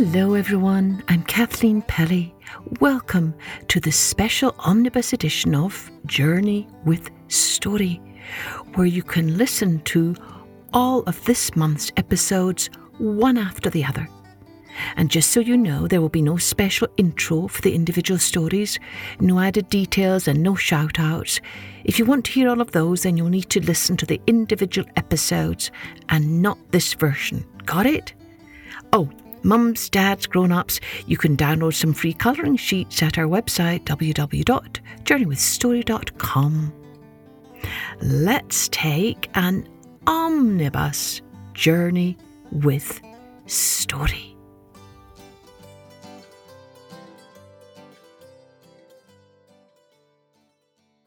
Hello, everyone. I'm Kathleen Pelly. Welcome to the special omnibus edition of Journey with Story, where you can listen to all of this month's episodes one after the other. And just so you know, there will be no special intro for the individual stories, no added details, and no shout outs. If you want to hear all of those, then you'll need to listen to the individual episodes and not this version. Got it? Oh, mums, dads, grown ups, you can download some free colouring sheets at our website www.journeywithstory.com. Let's take an omnibus journey with story.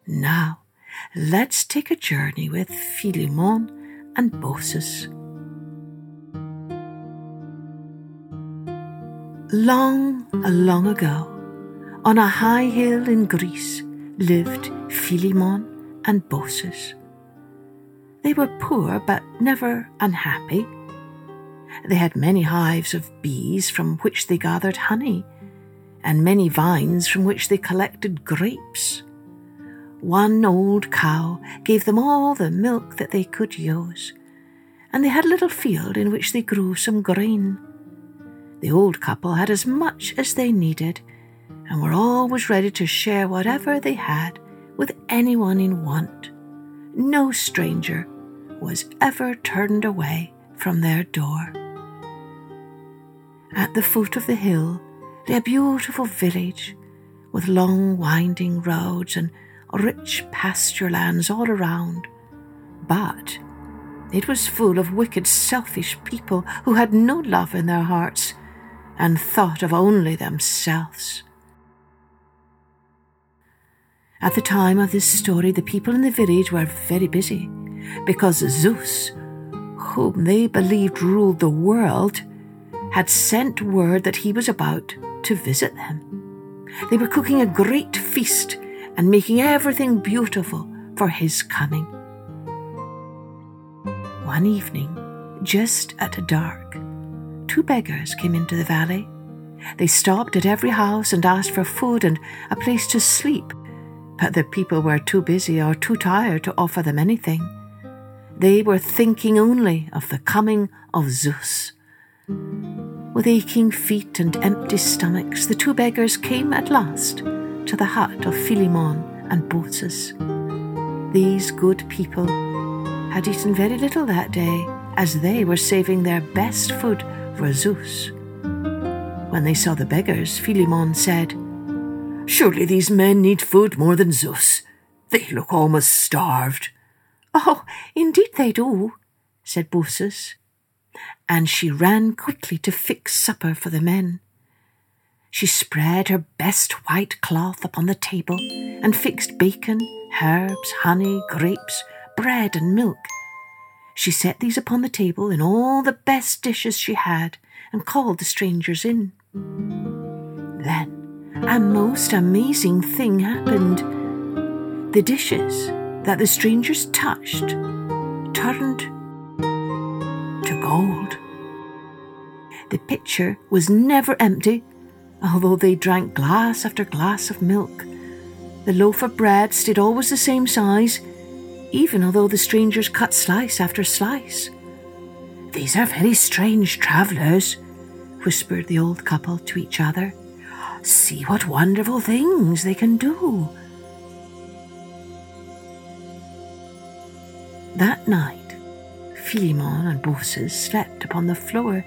Now, let's take a journey with Philemon and Baucis. Long, long ago, on a high hill in Greece, lived Philemon and Baucis. They were poor but never unhappy. They had many hives of bees from which they gathered honey, and many vines from which they collected grapes. One old cow gave them all the milk that they could use, and they had a little field in which they grew some grain. The old couple had as much as they needed and were always ready to share whatever they had with anyone in want. No stranger was ever turned away from their door. At the foot of the hill lay a beautiful village with long winding roads and rich pasture lands all around. But it was full of wicked, selfish people who had no love in their hearts and thought of only themselves. At the time of this story, the people in the village were very busy because Zeus, whom they believed ruled the world, had sent word that he was about to visit them. They were cooking a great feast and making everything beautiful for his coming. One evening, just at dark, two beggars came into the valley. They stopped at every house and asked for food and a place to sleep, but the people were too busy or too tired to offer them anything. They were thinking only of the coming of Zeus. With aching feet and empty stomachs, the two beggars came at last to the hut of Philemon and Baucis. These good people had eaten very little that day, as they were saving their best food for Zeus. When they saw the beggars, Philemon said, Surely these men need food more than Zeus. They look almost starved. Oh, indeed they do, said Baucis. And she ran quickly to fix supper for the men. She spread her best white cloth upon the table and fixed bacon, herbs, honey, grapes, bread, and milk she set these upon the table in all the best dishes she had and called the strangers in. Then a most amazing thing happened. The dishes that the strangers touched turned to gold. The pitcher was never empty, although they drank glass after glass of milk. The loaf of bread stayed always the same size, even although the strangers cut slice after slice. These are very strange travellers, whispered the old couple to each other. See what wonderful things they can do. That night, Philemon and Baucis slept upon the floor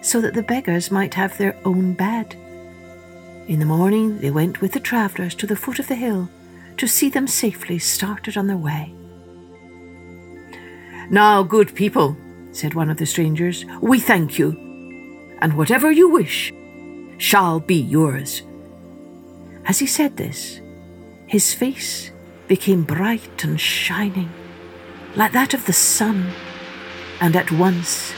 so that the beggars might have their own bed. In the morning, they went with the travellers to the foot of the hill to see them safely started on their way. Now, good people, said one of the strangers, we thank you, and whatever you wish shall be yours. As he said this, his face became bright and shining, like that of the sun, and at once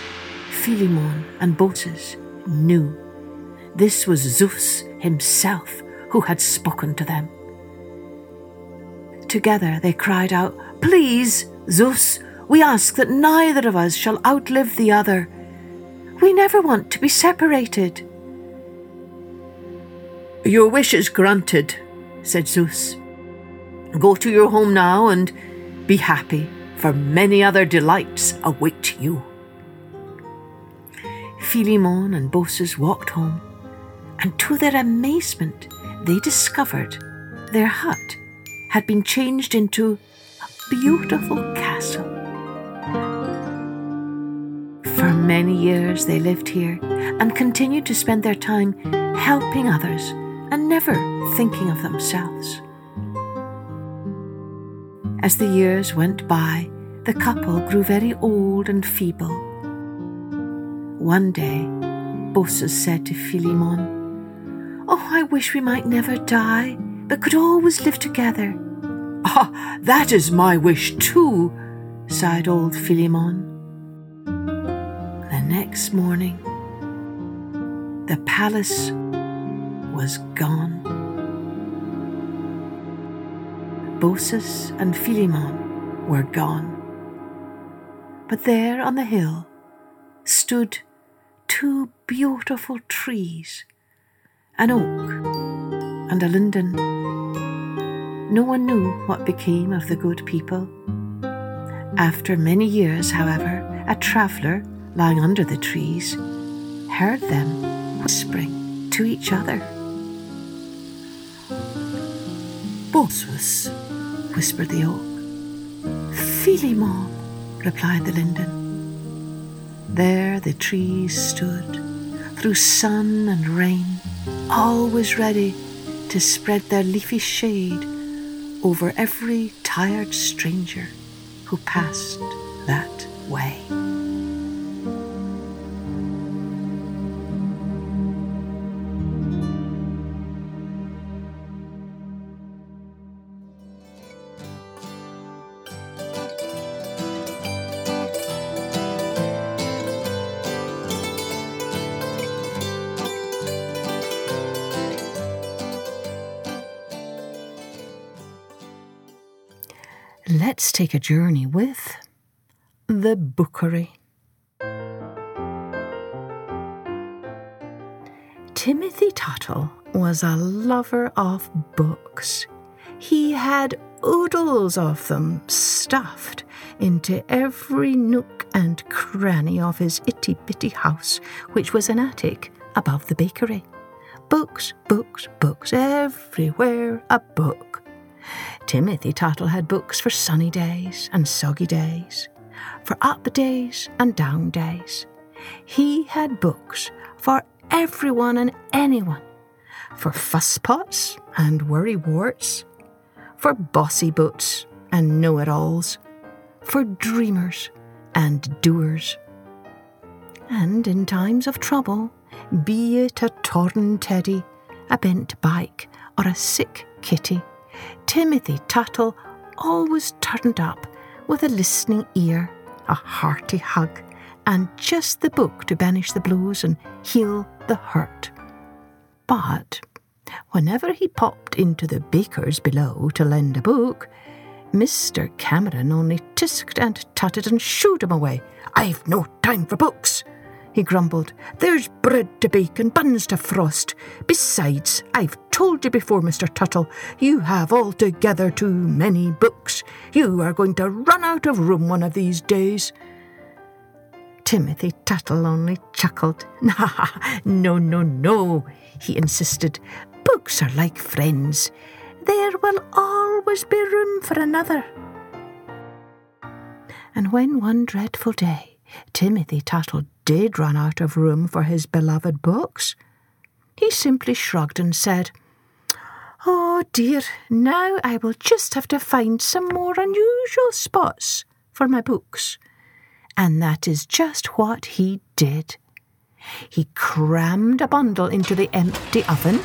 Philemon and Baucis knew this was Zeus himself who had spoken to them. Together they cried out, Please, Zeus, we ask that neither of us shall outlive the other. We never want to be separated. Your wish is granted, said Zeus. Go to your home now and be happy, for many other delights await you. Philemon and Baucis walked home, and to their amazement, they discovered their hut had been changed into a beautiful castle. For many years they lived here and continued to spend their time helping others and never thinking of themselves. As the years went by, the couple grew very old and feeble. One day, Baucis said to Philemon, Oh, I wish we might never die, but could always live together. Ah, that is my wish too, sighed old Philemon. Next morning, the palace was gone. Baucis and Philemon were gone. But there on the hill stood two beautiful trees an oak and a linden. No one knew what became of the good people. After many years, however, a traveller lying under the trees heard them whispering to each other. Baucis, whispered the oak. Philemon, replied the linden. There the trees stood, through sun and rain, always ready to spread their leafy shade over every tired stranger who passed that way. Let's take a journey with the Bookery. Timothy Tuttle was a lover of books. He had oodles of them stuffed into every nook and cranny of his itty bitty house, which was an attic above the bakery. Books, books, books, everywhere a book. Timothy Tuttle had books for sunny days and soggy days, for up days and down days. He had books for everyone and anyone, for fusspots and worrywarts, for bossy boots and know it alls, for dreamers and doers. And in times of trouble, be it a torn teddy, a bent bike, or a sick kitty, Timothy Tuttle always turned up with a listening ear, a hearty hug, and just the book to banish the blows and heal the hurt. But whenever he popped into the baker's below to lend a book, Mr. Cameron only tisked and tutted and shooed him away. I've no time for books he grumbled. There's bread to bake and buns to frost. Besides, I've told you before, Mr. Tuttle, you have altogether too many books. You are going to run out of room one of these days. Timothy Tuttle only chuckled. no, no, no, he insisted. Books are like friends. There will always be room for another. And when one dreadful day Timothy Tuttle did run out of room for his beloved books, he simply shrugged and said, Oh dear, now I will just have to find some more unusual spots for my books. And that is just what he did. He crammed a bundle into the empty oven.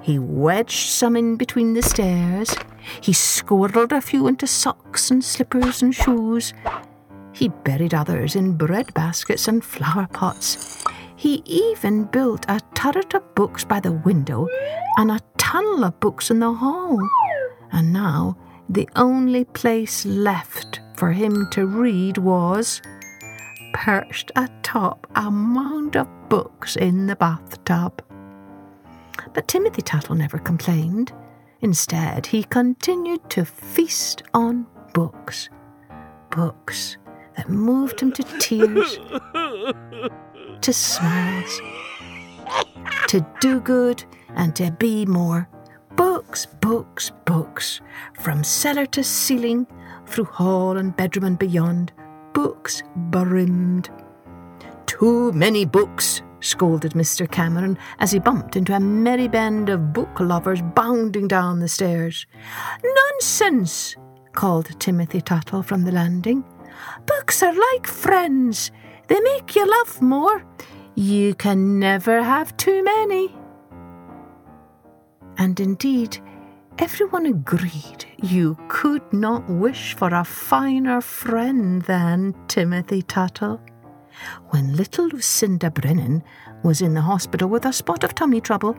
He wedged some in between the stairs. He squirreled a few into socks and slippers and shoes. He buried others in bread baskets and flower pots. He even built a turret of books by the window and a tunnel of books in the hall. And now the only place left for him to read was perched atop a mound of books in the bathtub. But Timothy Tuttle never complained. Instead, he continued to feast on books. Books that moved him to tears, to smiles, to do good and to be more. Books, books, books, from cellar to ceiling, through hall and bedroom and beyond. Books brimmed. Too many books, scolded Mr. Cameron as he bumped into a merry band of book lovers bounding down the stairs. Nonsense, called Timothy Tuttle from the landing. Books are like friends. They make you love more. You can never have too many. And indeed, everyone agreed you could not wish for a finer friend than Timothy Tuttle. When little Lucinda Brennan was in the hospital with a spot of tummy trouble,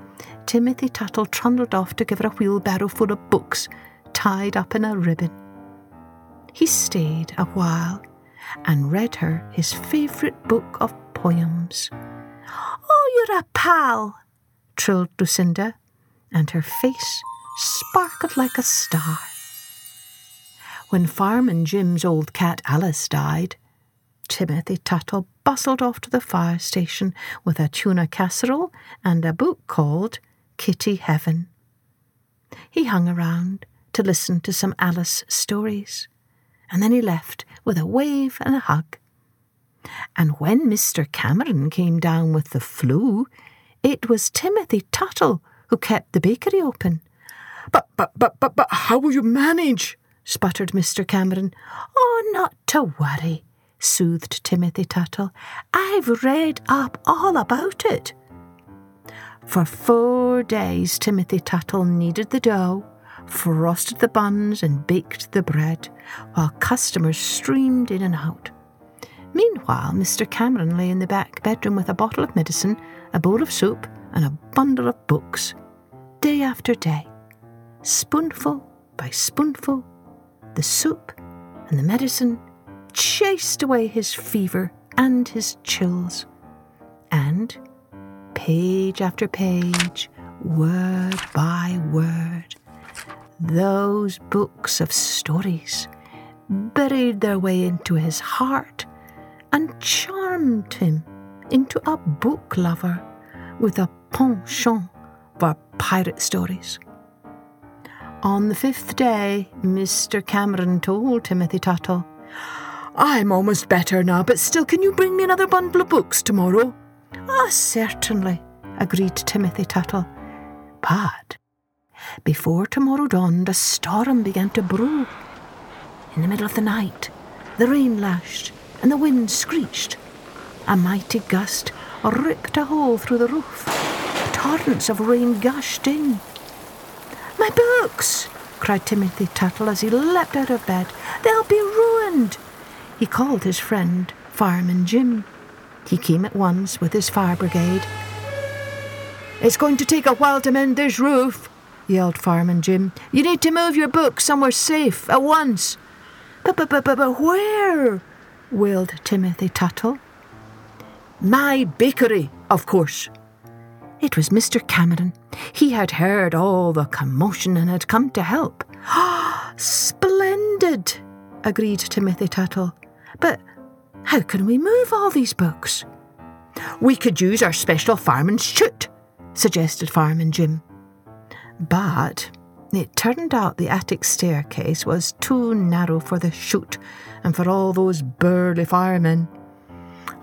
Timothy Tuttle trundled off to give her a wheelbarrow full of books tied up in a ribbon. He stayed a while and read her his favourite book of poems. Oh, you're a pal, trilled Lucinda, and her face sparkled like a star. When Fireman Jim's old cat Alice died, Timothy Tuttle bustled off to the fire station with a tuna casserole and a book called Kitty Heaven. He hung around to listen to some Alice stories, and then he left with a wave and a hug. And when Mr. Cameron came down with the flu, it was Timothy Tuttle who kept the bakery open. But, but, but, but, but, how will you manage? sputtered Mr. Cameron. Oh, not to worry, soothed Timothy Tuttle. I've read up all about it. For four days, Timothy Tuttle kneaded the dough, frosted the buns, and baked the bread, while customers streamed in and out. Meanwhile, Mr. Cameron lay in the back bedroom with a bottle of medicine, a bowl of soup, and a bundle of books. Day after day, spoonful by spoonful, the soup and the medicine chased away his fever and his chills. And page after page, word by word, those books of stories buried their way into his heart and charmed him into a book lover with a penchant for pirate stories. On the fifth day, Mr. Cameron told Timothy Tuttle, I'm almost better now, but still, can you bring me another bundle of books tomorrow? Ah, certainly, agreed Timothy Tuttle. But before tomorrow dawned, a storm began to brew. In the middle of the night, the rain lashed and the wind screeched. A mighty gust ripped a hole through the roof. Torrents of rain gushed in. My books! cried Timothy Tuttle as he leapt out of bed. They'll be ruined! He called his friend, Fireman Jim. He came at once with his fire brigade. It's going to take a while to mend this roof, yelled Fireman Jim. You need to move your books somewhere safe at once. But, but, but, but, but where? wailed Timothy Tuttle. My bakery, of course. It was Mr. Cameron. He had heard all the commotion and had come to help. Splendid, agreed Timothy Tuttle. But how can we move all these books? We could use our special fireman's chute, suggested Fireman Jim. But it turned out the attic staircase was too narrow for the chute and for all those burly firemen.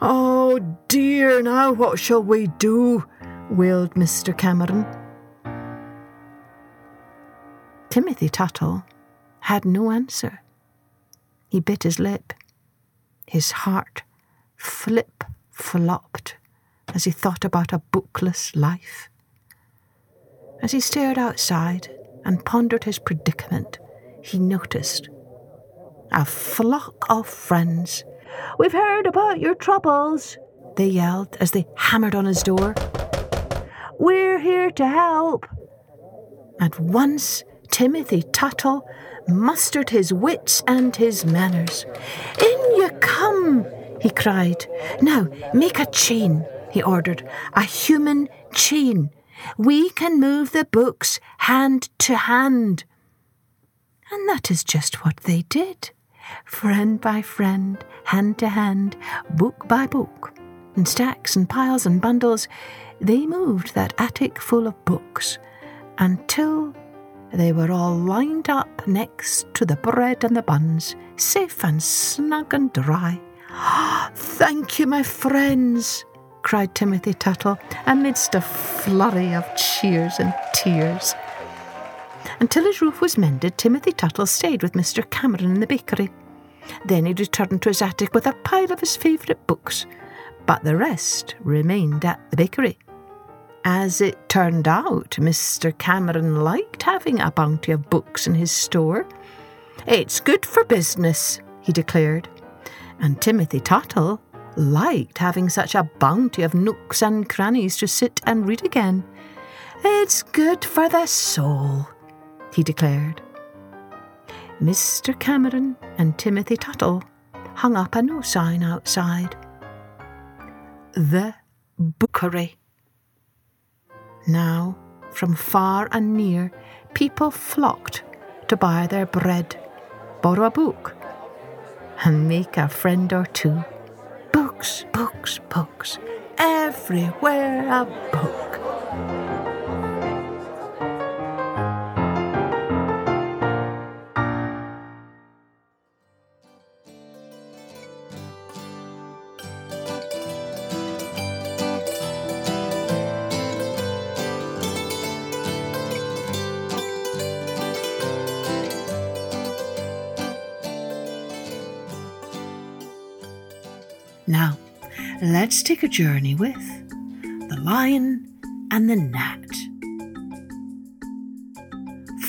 Oh dear, now what shall we do? wailed Mr. Cameron. Timothy Tuttle had no answer. He bit his lip. His heart flip flopped as he thought about a bookless life. As he stared outside and pondered his predicament, he noticed a flock of friends. We've heard about your troubles, they yelled as they hammered on his door. We're here to help. At once, Timothy Tuttle mustered his wits and his manners. In you come, he cried. Now, make a chain, he ordered. A human chain. We can move the books hand to hand. And that is just what they did. Friend by friend, hand to hand, book by book, in stacks and piles and bundles, they moved that attic full of books until they were all lined up next to the bread and the buns, safe and snug and dry. Thank you, my friends, cried Timothy Tuttle amidst a flurry of cheers and tears. Until his roof was mended, Timothy Tuttle stayed with Mr. Cameron in the bakery. Then he returned to his attic with a pile of his favourite books, but the rest remained at the bakery. As it turned out, Mr. Cameron liked having a bounty of books in his store. It's good for business, he declared. And Timothy Tuttle liked having such a bounty of nooks and crannies to sit and read again. It's good for the soul, he declared. Mr. Cameron and Timothy Tuttle hung up a no sign outside. The Bookery. Now, from far and near, people flocked to buy their bread, borrow a book, and make a friend or two. Books, books, books, everywhere a book. Now, let's take a journey with the lion and the gnat.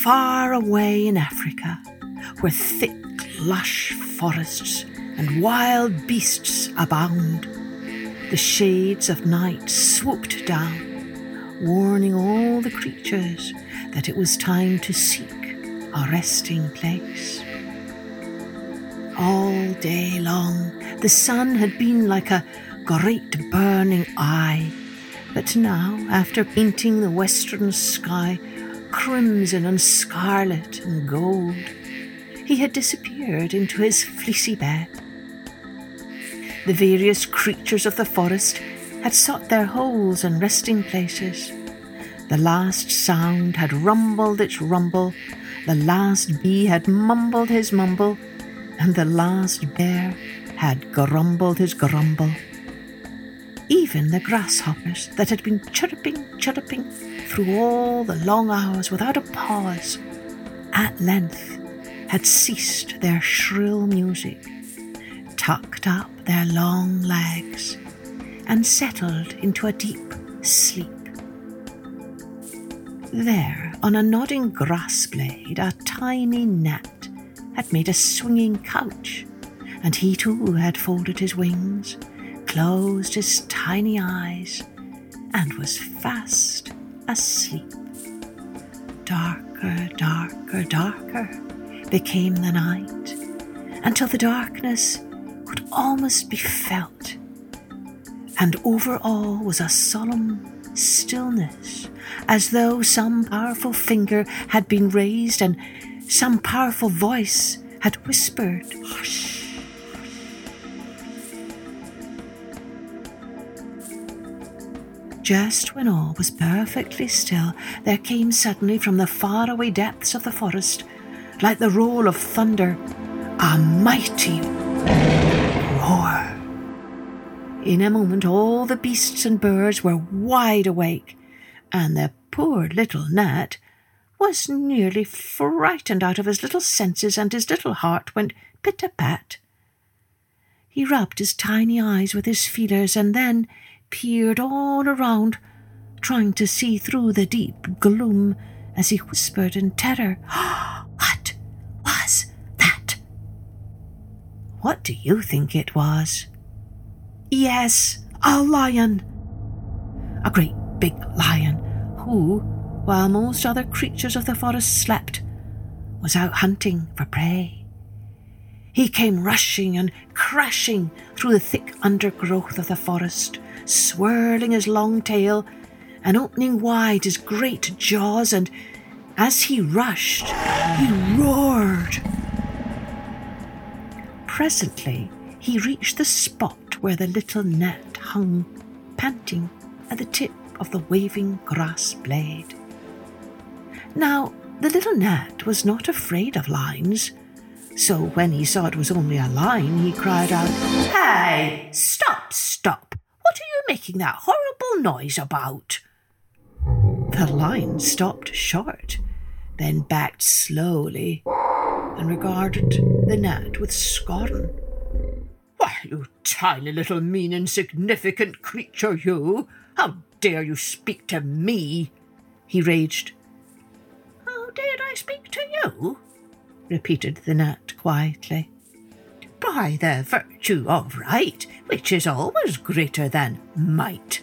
Far away in Africa, where thick, lush forests and wild beasts abound, the shades of night swooped down, warning all the creatures that it was time to seek a resting place. All day long, the sun had been like a great burning eye, but now, after painting the western sky crimson and scarlet and gold, he had disappeared into his fleecy bed. The various creatures of the forest had sought their holes and resting places. The last sound had rumbled its rumble, the last bee had mumbled his mumble, and the last bear had grumbled his grumble. Even the grasshoppers that had been chirruping, chirruping through all the long hours without a pause, at length had ceased their shrill music, tucked up their long legs, and settled into a deep sleep. There, on a nodding grass blade, a tiny gnat had made a swinging couch, and he too had folded his wings, closed his tiny eyes, and was fast asleep. Darker, darker, darker became the night, until the darkness could almost be felt, and over all was a solemn stillness, as though some powerful finger had been raised and some powerful voice had whispered, Hush. Just when all was perfectly still, there came suddenly from the faraway depths of the forest, like the roll of thunder, a mighty roar. In a moment, all the beasts and birds were wide awake, and the poor little gnat was nearly frightened out of his little senses, and his little heart went pit a pat. He rubbed his tiny eyes with his feelers and then peered all around, trying to see through the deep gloom as he whispered in terror, What was that? What do you think it was? Yes, a lion. A great big lion who, while most other creatures of the forest slept, was out hunting for prey. He came rushing and crashing through the thick undergrowth of the forest, swirling his long tail and opening wide his great jaws, and as he rushed, he roared. Presently, he reached the spot where the little gnat hung, panting at the tip of the waving grass blade. Now, the little gnat was not afraid of lines, so when he saw it was only a line, he cried out, Hey, stop, stop! Making that horrible noise about? The lion stopped short, then backed slowly and regarded the gnat with scorn. Why, you tiny little mean insignificant creature, you! How dare you speak to me? he raged. How dared I speak to you? repeated the gnat quietly. By the virtue of right, which is always greater than might.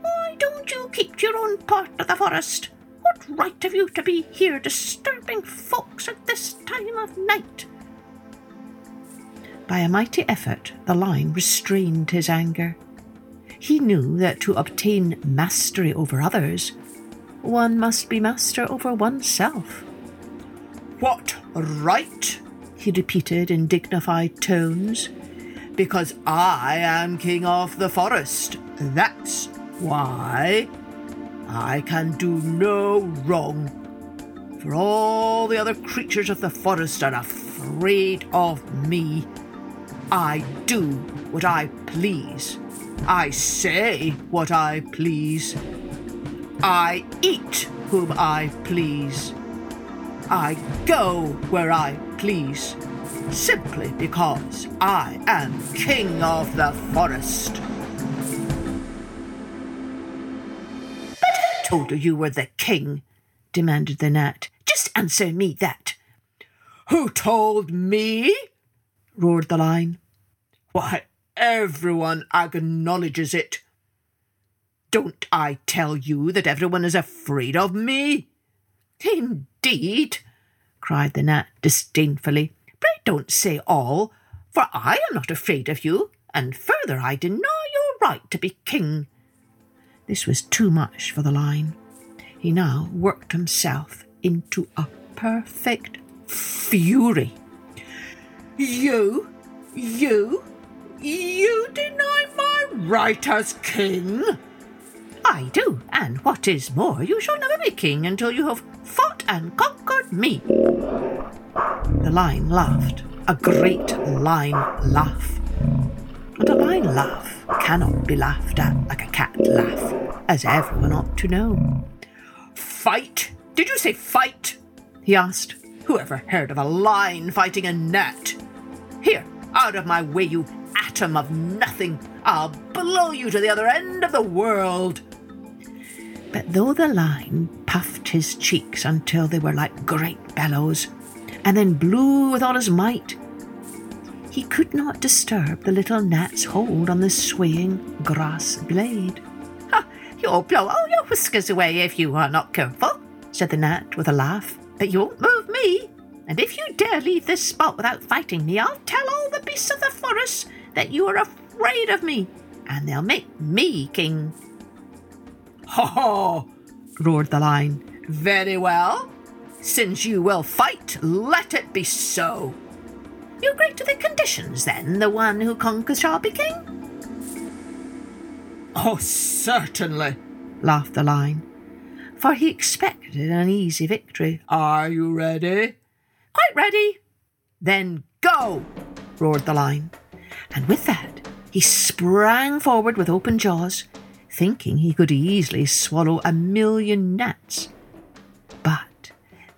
Why don't you keep your own part of the forest? What right have you to be here disturbing folks at this time of night? By a mighty effort, the lion restrained his anger. He knew that to obtain mastery over others, one must be master over oneself. What right? He repeated in dignified tones. Because I am king of the forest. That's why. I can do no wrong. For all the other creatures of the forest are afraid of me. I do what I please. I say what I please. I eat whom I please. I go where I please, simply because I am king of the forest. But who told you you were the king? demanded the gnat. Just answer me that. Who told me? roared the lion. Why, everyone acknowledges it. Don't I tell you that everyone is afraid of me? Indeed, cried the gnat disdainfully. Pray don't say all, for I am not afraid of you, and further I deny your right to be king. This was too much for the lion. He now worked himself into a perfect fury. You, you, you deny my right as king? I do, and what is more, you shall never be king until you have fought and conquered me. The lion laughed, a great lion laugh. And a lion laugh cannot be laughed at like a cat laugh, as everyone ought to know. Fight? Did you say fight? he asked. Whoever heard of a lion fighting a gnat? Here, out of my way, you atom of nothing. I'll blow you to the other end of the world. But though the lion puffed his cheeks until they were like great bellows, and then blew with all his might, he could not disturb the little gnat's hold on the swaying grass blade. Ha! You'll blow all your whiskers away if you are not careful, said the gnat with a laugh. But you won't move me, and if you dare leave this spot without fighting me, I'll tell all the beasts of the forest that you are afraid of me, and they'll make me king. Ho ho! roared the lion. Very well. Since you will fight, let it be so. You agree to the conditions, then? The one who conquers shall be king? Oh, certainly, laughed the lion, for he expected an easy victory. Are you ready? Quite ready. Then go, roared the lion. And with that, he sprang forward with open jaws, thinking he could easily swallow a million gnats. But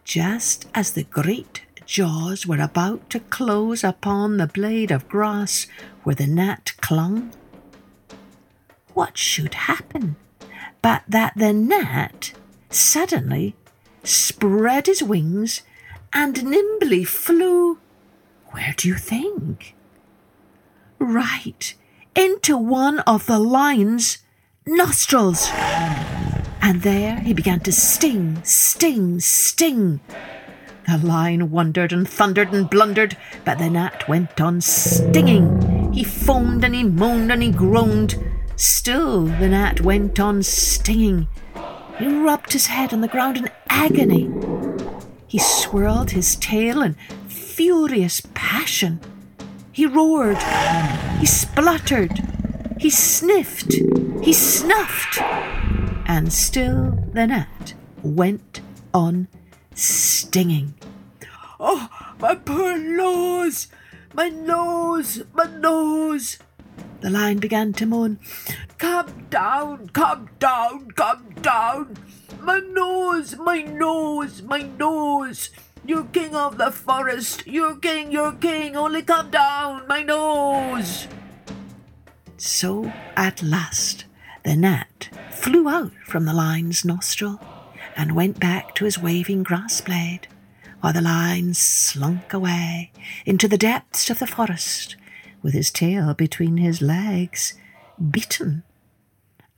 just as the great jaws were about to close upon the blade of grass where the gnat clung, what should happen but that the gnat suddenly spread his wings and nimbly flew. Where do you think? Right into one of the lion's nostrils. And there he began to sting, sting, sting. The lion wondered and thundered and blundered, but the gnat went on stinging. He foamed and he moaned and he groaned. Still, the gnat went on stinging. He rubbed his head on the ground in agony. He swirled his tail in furious passion. He roared. He spluttered. He sniffed. He snuffed. And still the gnat went on stinging. Oh, my poor nose! My nose! My nose! The lion began to moan. Come down, come down, come down! My nose, my nose, my nose! You're king of the forest! You're king, you're king! Only come down, my nose! So at last the gnat flew out from the lion's nostril and went back to his waving grass blade, while the lion slunk away into the depths of the forest with his tail between his legs, beaten,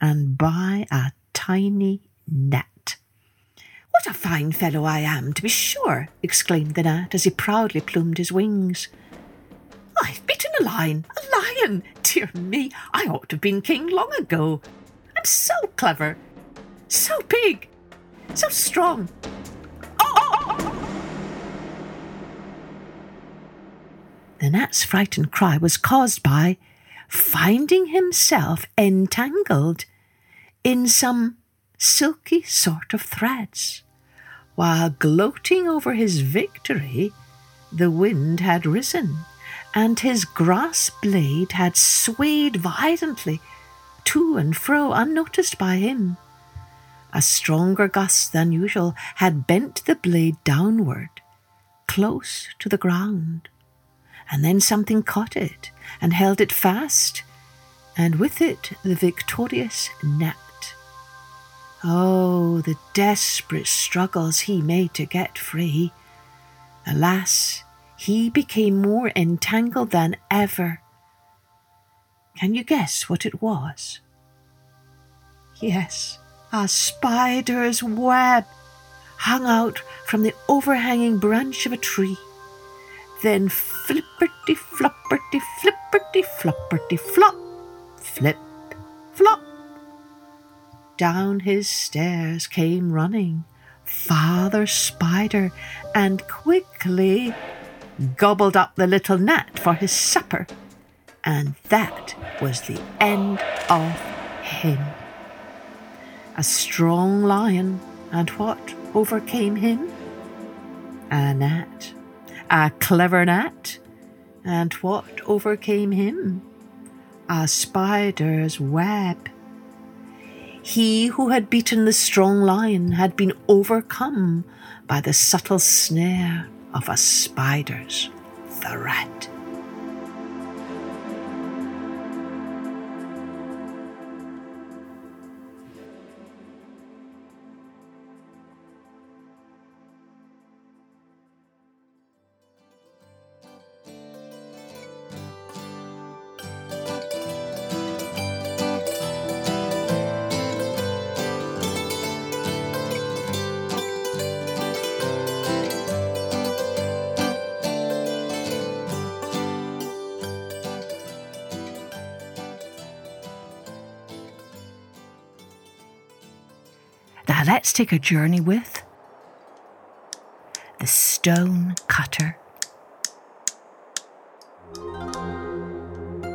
and by a tiny gnat. What a fine fellow I am, to be sure! exclaimed the gnat as he proudly plumed his wings. I've beaten a lion! A lion! Dear me, I ought to have been king long ago. I'm so clever, so big, so strong. Oh, oh, oh, oh. The gnat's frightened cry was caused by finding himself entangled in some silky sort of threads. While gloating over his victory, the wind had risen, and his grass blade had swayed violently to and fro unnoticed by him. A stronger gust than usual had bent the blade downward, close to the ground and then something caught it and held it fast, and with it the victorious gnat. Oh, the desperate struggles he made to get free. Alas, he became more entangled than ever. Can you guess what it was? Yes, a spider's web hung out from the overhanging branch of a tree. Then flipperty flopperty flipperty flopperty flop, flip, flop. Down his stairs came running Father Spider and quickly gobbled up the little gnat for his supper. And that was the end of him. A strong lion, and what overcame him? A gnat a clever gnat. And what overcame him? A spider's web. He who had beaten the strong lion had been overcome by the subtle snare of a spider's threat. Take a journey with the stone cutter.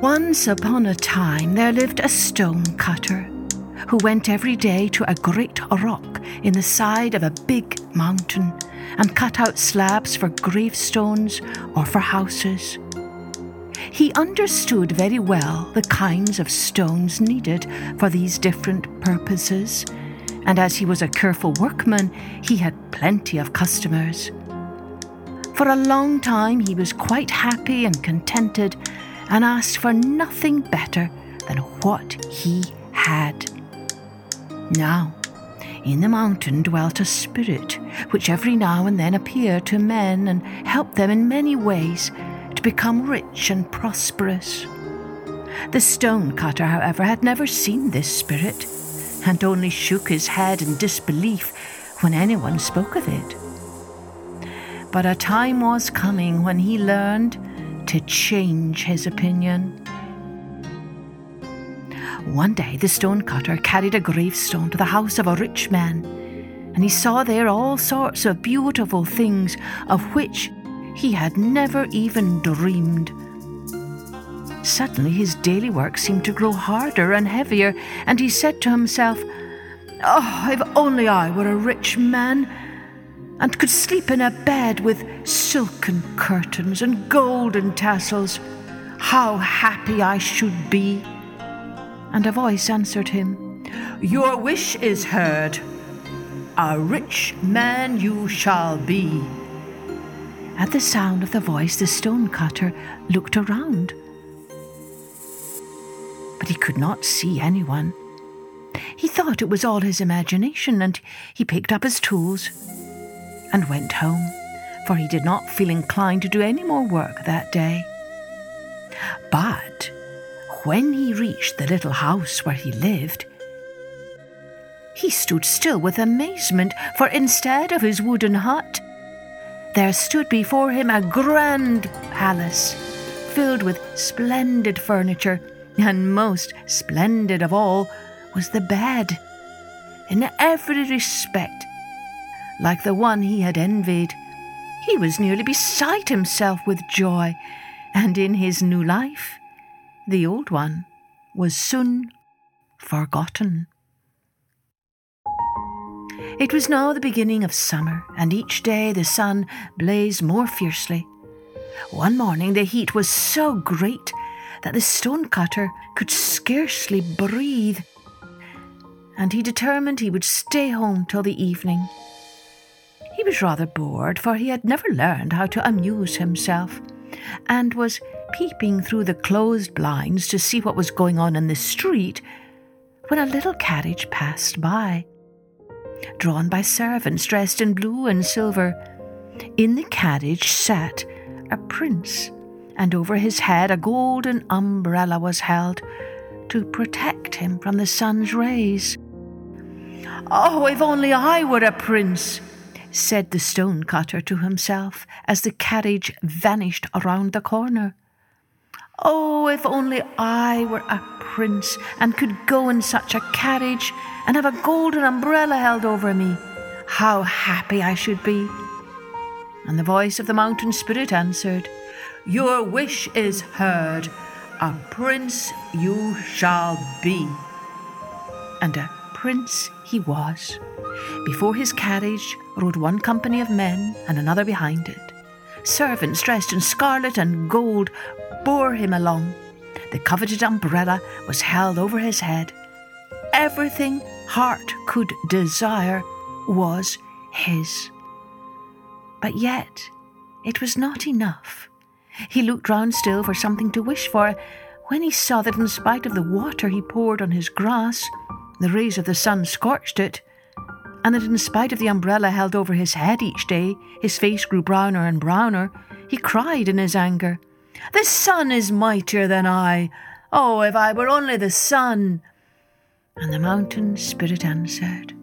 Once upon a time there lived a stone cutter who went every day to a great rock in the side of a big mountain and cut out slabs for gravestones or for houses. He understood very well the kinds of stones needed for these different purposes and as he was a careful workman, he had plenty of customers. For a long time he was quite happy and contented and asked for nothing better than what he had. Now, in the mountain dwelt a spirit which every now and then appeared to men and helped them in many ways to become rich and prosperous. The stone cutter, however, had never seen this spirit and only shook his head in disbelief when anyone spoke of it. But a time was coming when he learned to change his opinion. One day the stonecutter carried a gravestone to the house of a rich man, and he saw there all sorts of beautiful things of which he had never even dreamed. Suddenly his daily work seemed to grow harder and heavier, and he said to himself, Oh, if only I were a rich man, and could sleep in a bed with silken curtains and golden tassels, how happy I should be. And a voice answered him, Your wish is heard. A rich man you shall be. At the sound of the voice, the stonecutter looked around, but he could not see anyone. He thought it was all his imagination, and he picked up his tools and went home, for he did not feel inclined to do any more work that day. But when he reached the little house where he lived, he stood still with amazement, for instead of his wooden hut, there stood before him a grand palace filled with splendid furniture, and most splendid of all was the bed, in every respect like the one he had envied. He was nearly beside himself with joy, and in his new life, the old one was soon forgotten. It was now the beginning of summer, and each day the sun blazed more fiercely. One morning the heat was so great that the stonecutter could scarcely breathe, and he determined he would stay home till the evening. He was rather bored, for he had never learned how to amuse himself, and was peeping through the closed blinds to see what was going on in the street when a little carriage passed by drawn by servants dressed in blue and silver. In the carriage sat a prince, and over his head a golden umbrella was held to protect him from the sun's rays. Oh, if only I were a prince, said the stonecutter to himself as the carriage vanished around the corner. Oh, if only I were a prince and could go in such a carriage and have a golden umbrella held over me, how happy I should be. And the voice of the mountain spirit answered, Your wish is heard. A prince you shall be. And a prince he was. Before his carriage rode one company of men and another behind it. Servants dressed in scarlet and gold bore him along. The coveted umbrella was held over his head. Everything heart could desire was his. But yet, it was not enough. He looked round still for something to wish for when he saw that, in spite of the water he poured on his grass, the rays of the sun scorched it, and that in spite of the umbrella held over his head each day, his face grew browner and browner, he cried in his anger, the sun is mightier than I. Oh, if I were only the sun! And the mountain spirit answered,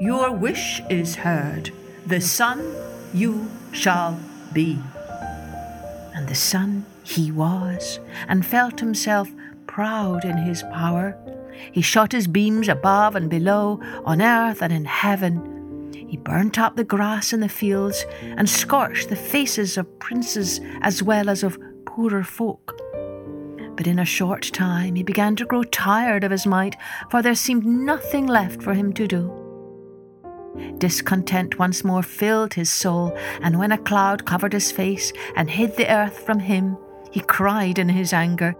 Your wish is heard. The sun you shall be. And the sun he was, and felt himself proud in his power. He shot his beams above and below, on earth and in heaven. He burnt up the grass in the fields, and scorched the faces of princes as well as of poorer folk. But in a short time he began to grow tired of his might, for there seemed nothing left for him to do. Discontent once more filled his soul, and when a cloud covered his face and hid the earth from him, he cried in his anger,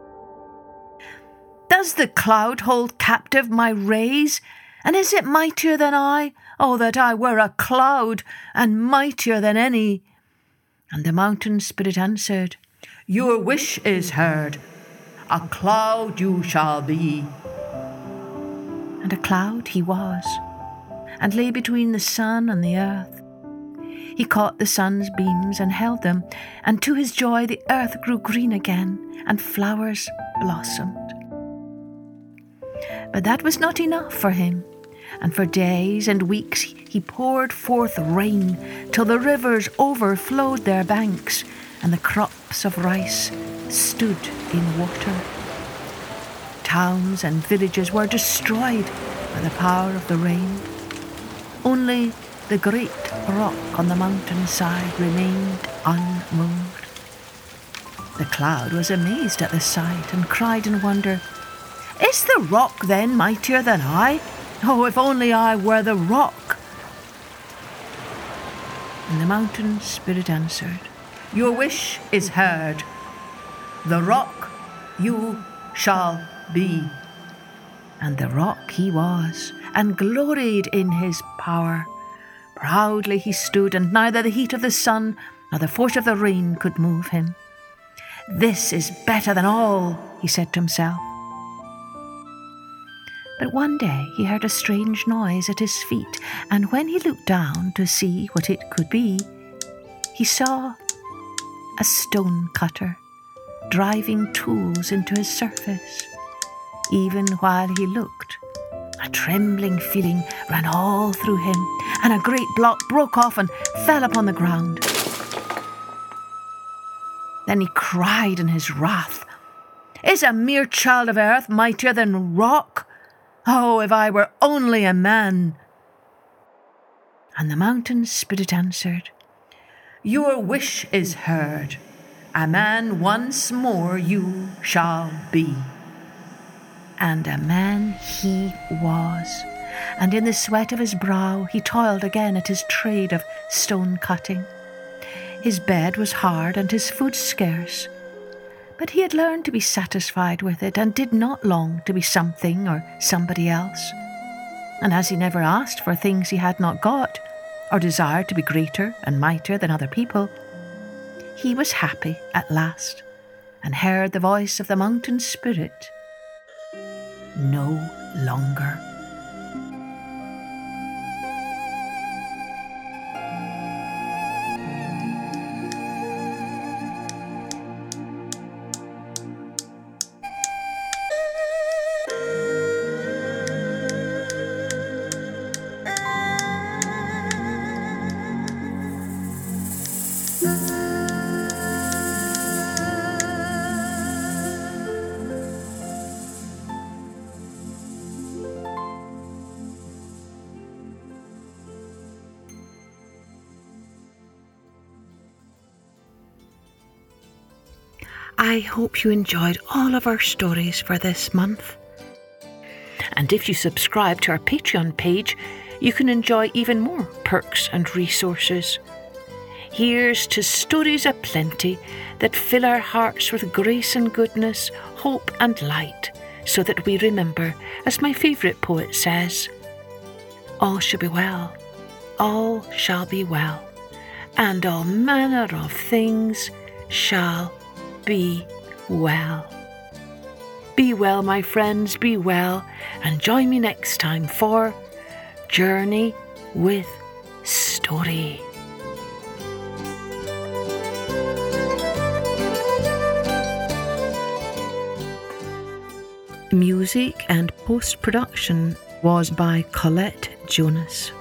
Does the cloud hold captive my rays? And is it mightier than I? Oh, that I were a cloud, and mightier than any! And the mountain spirit answered, your wish is heard. A cloud you shall be. And a cloud he was, and lay between the sun and the earth. He caught the sun's beams and held them, and to his joy the earth grew green again, and flowers blossomed. But that was not enough for him, and for days and weeks he poured forth rain till the rivers overflowed their banks and the crops of rice stood in water. towns and villages were destroyed by the power of the rain. Only the great rock on the mountain side remained unmoved. The cloud was amazed at the sight and cried in wonder, Is the rock then mightier than I? Oh, if only I were the rock! And the mountain spirit answered, Your wish is heard. The rock you shall be. And the rock he was, and gloried in his power. Proudly he stood, and neither the heat of the sun nor the force of the rain could move him. This is better than all, he said to himself. But one day he heard a strange noise at his feet, and when he looked down to see what it could be, he saw a stone cutter driving tools into his surface. Even while he looked, a trembling feeling ran all through him, and a great block broke off and fell upon the ground. Then he cried in his wrath, Is a mere child of earth mightier than rock? Oh, if I were only a man! And the mountain spirit answered, Your wish is heard. A man once more you shall be. And a man he was, and in the sweat of his brow he toiled again at his trade of stone cutting. His bed was hard and his food scarce, but he had learned to be satisfied with it and did not long to be something or somebody else. And as he never asked for things he had not got, or desired to be greater and mightier than other people, he was happy at last and heard the voice of the mountain spirit no longer. I hope you enjoyed all of our stories for this month. And if you subscribe to our Patreon page, you can enjoy even more perks and resources. Here's to stories aplenty that fill our hearts with grace and goodness, hope and light, so that we remember, as my favourite poet says, all shall be well, all shall be well, and all manner of things shall be well. Be well, my friends, be well, and join me next time for Journey with Story. Music and post production was by Colette Jonas.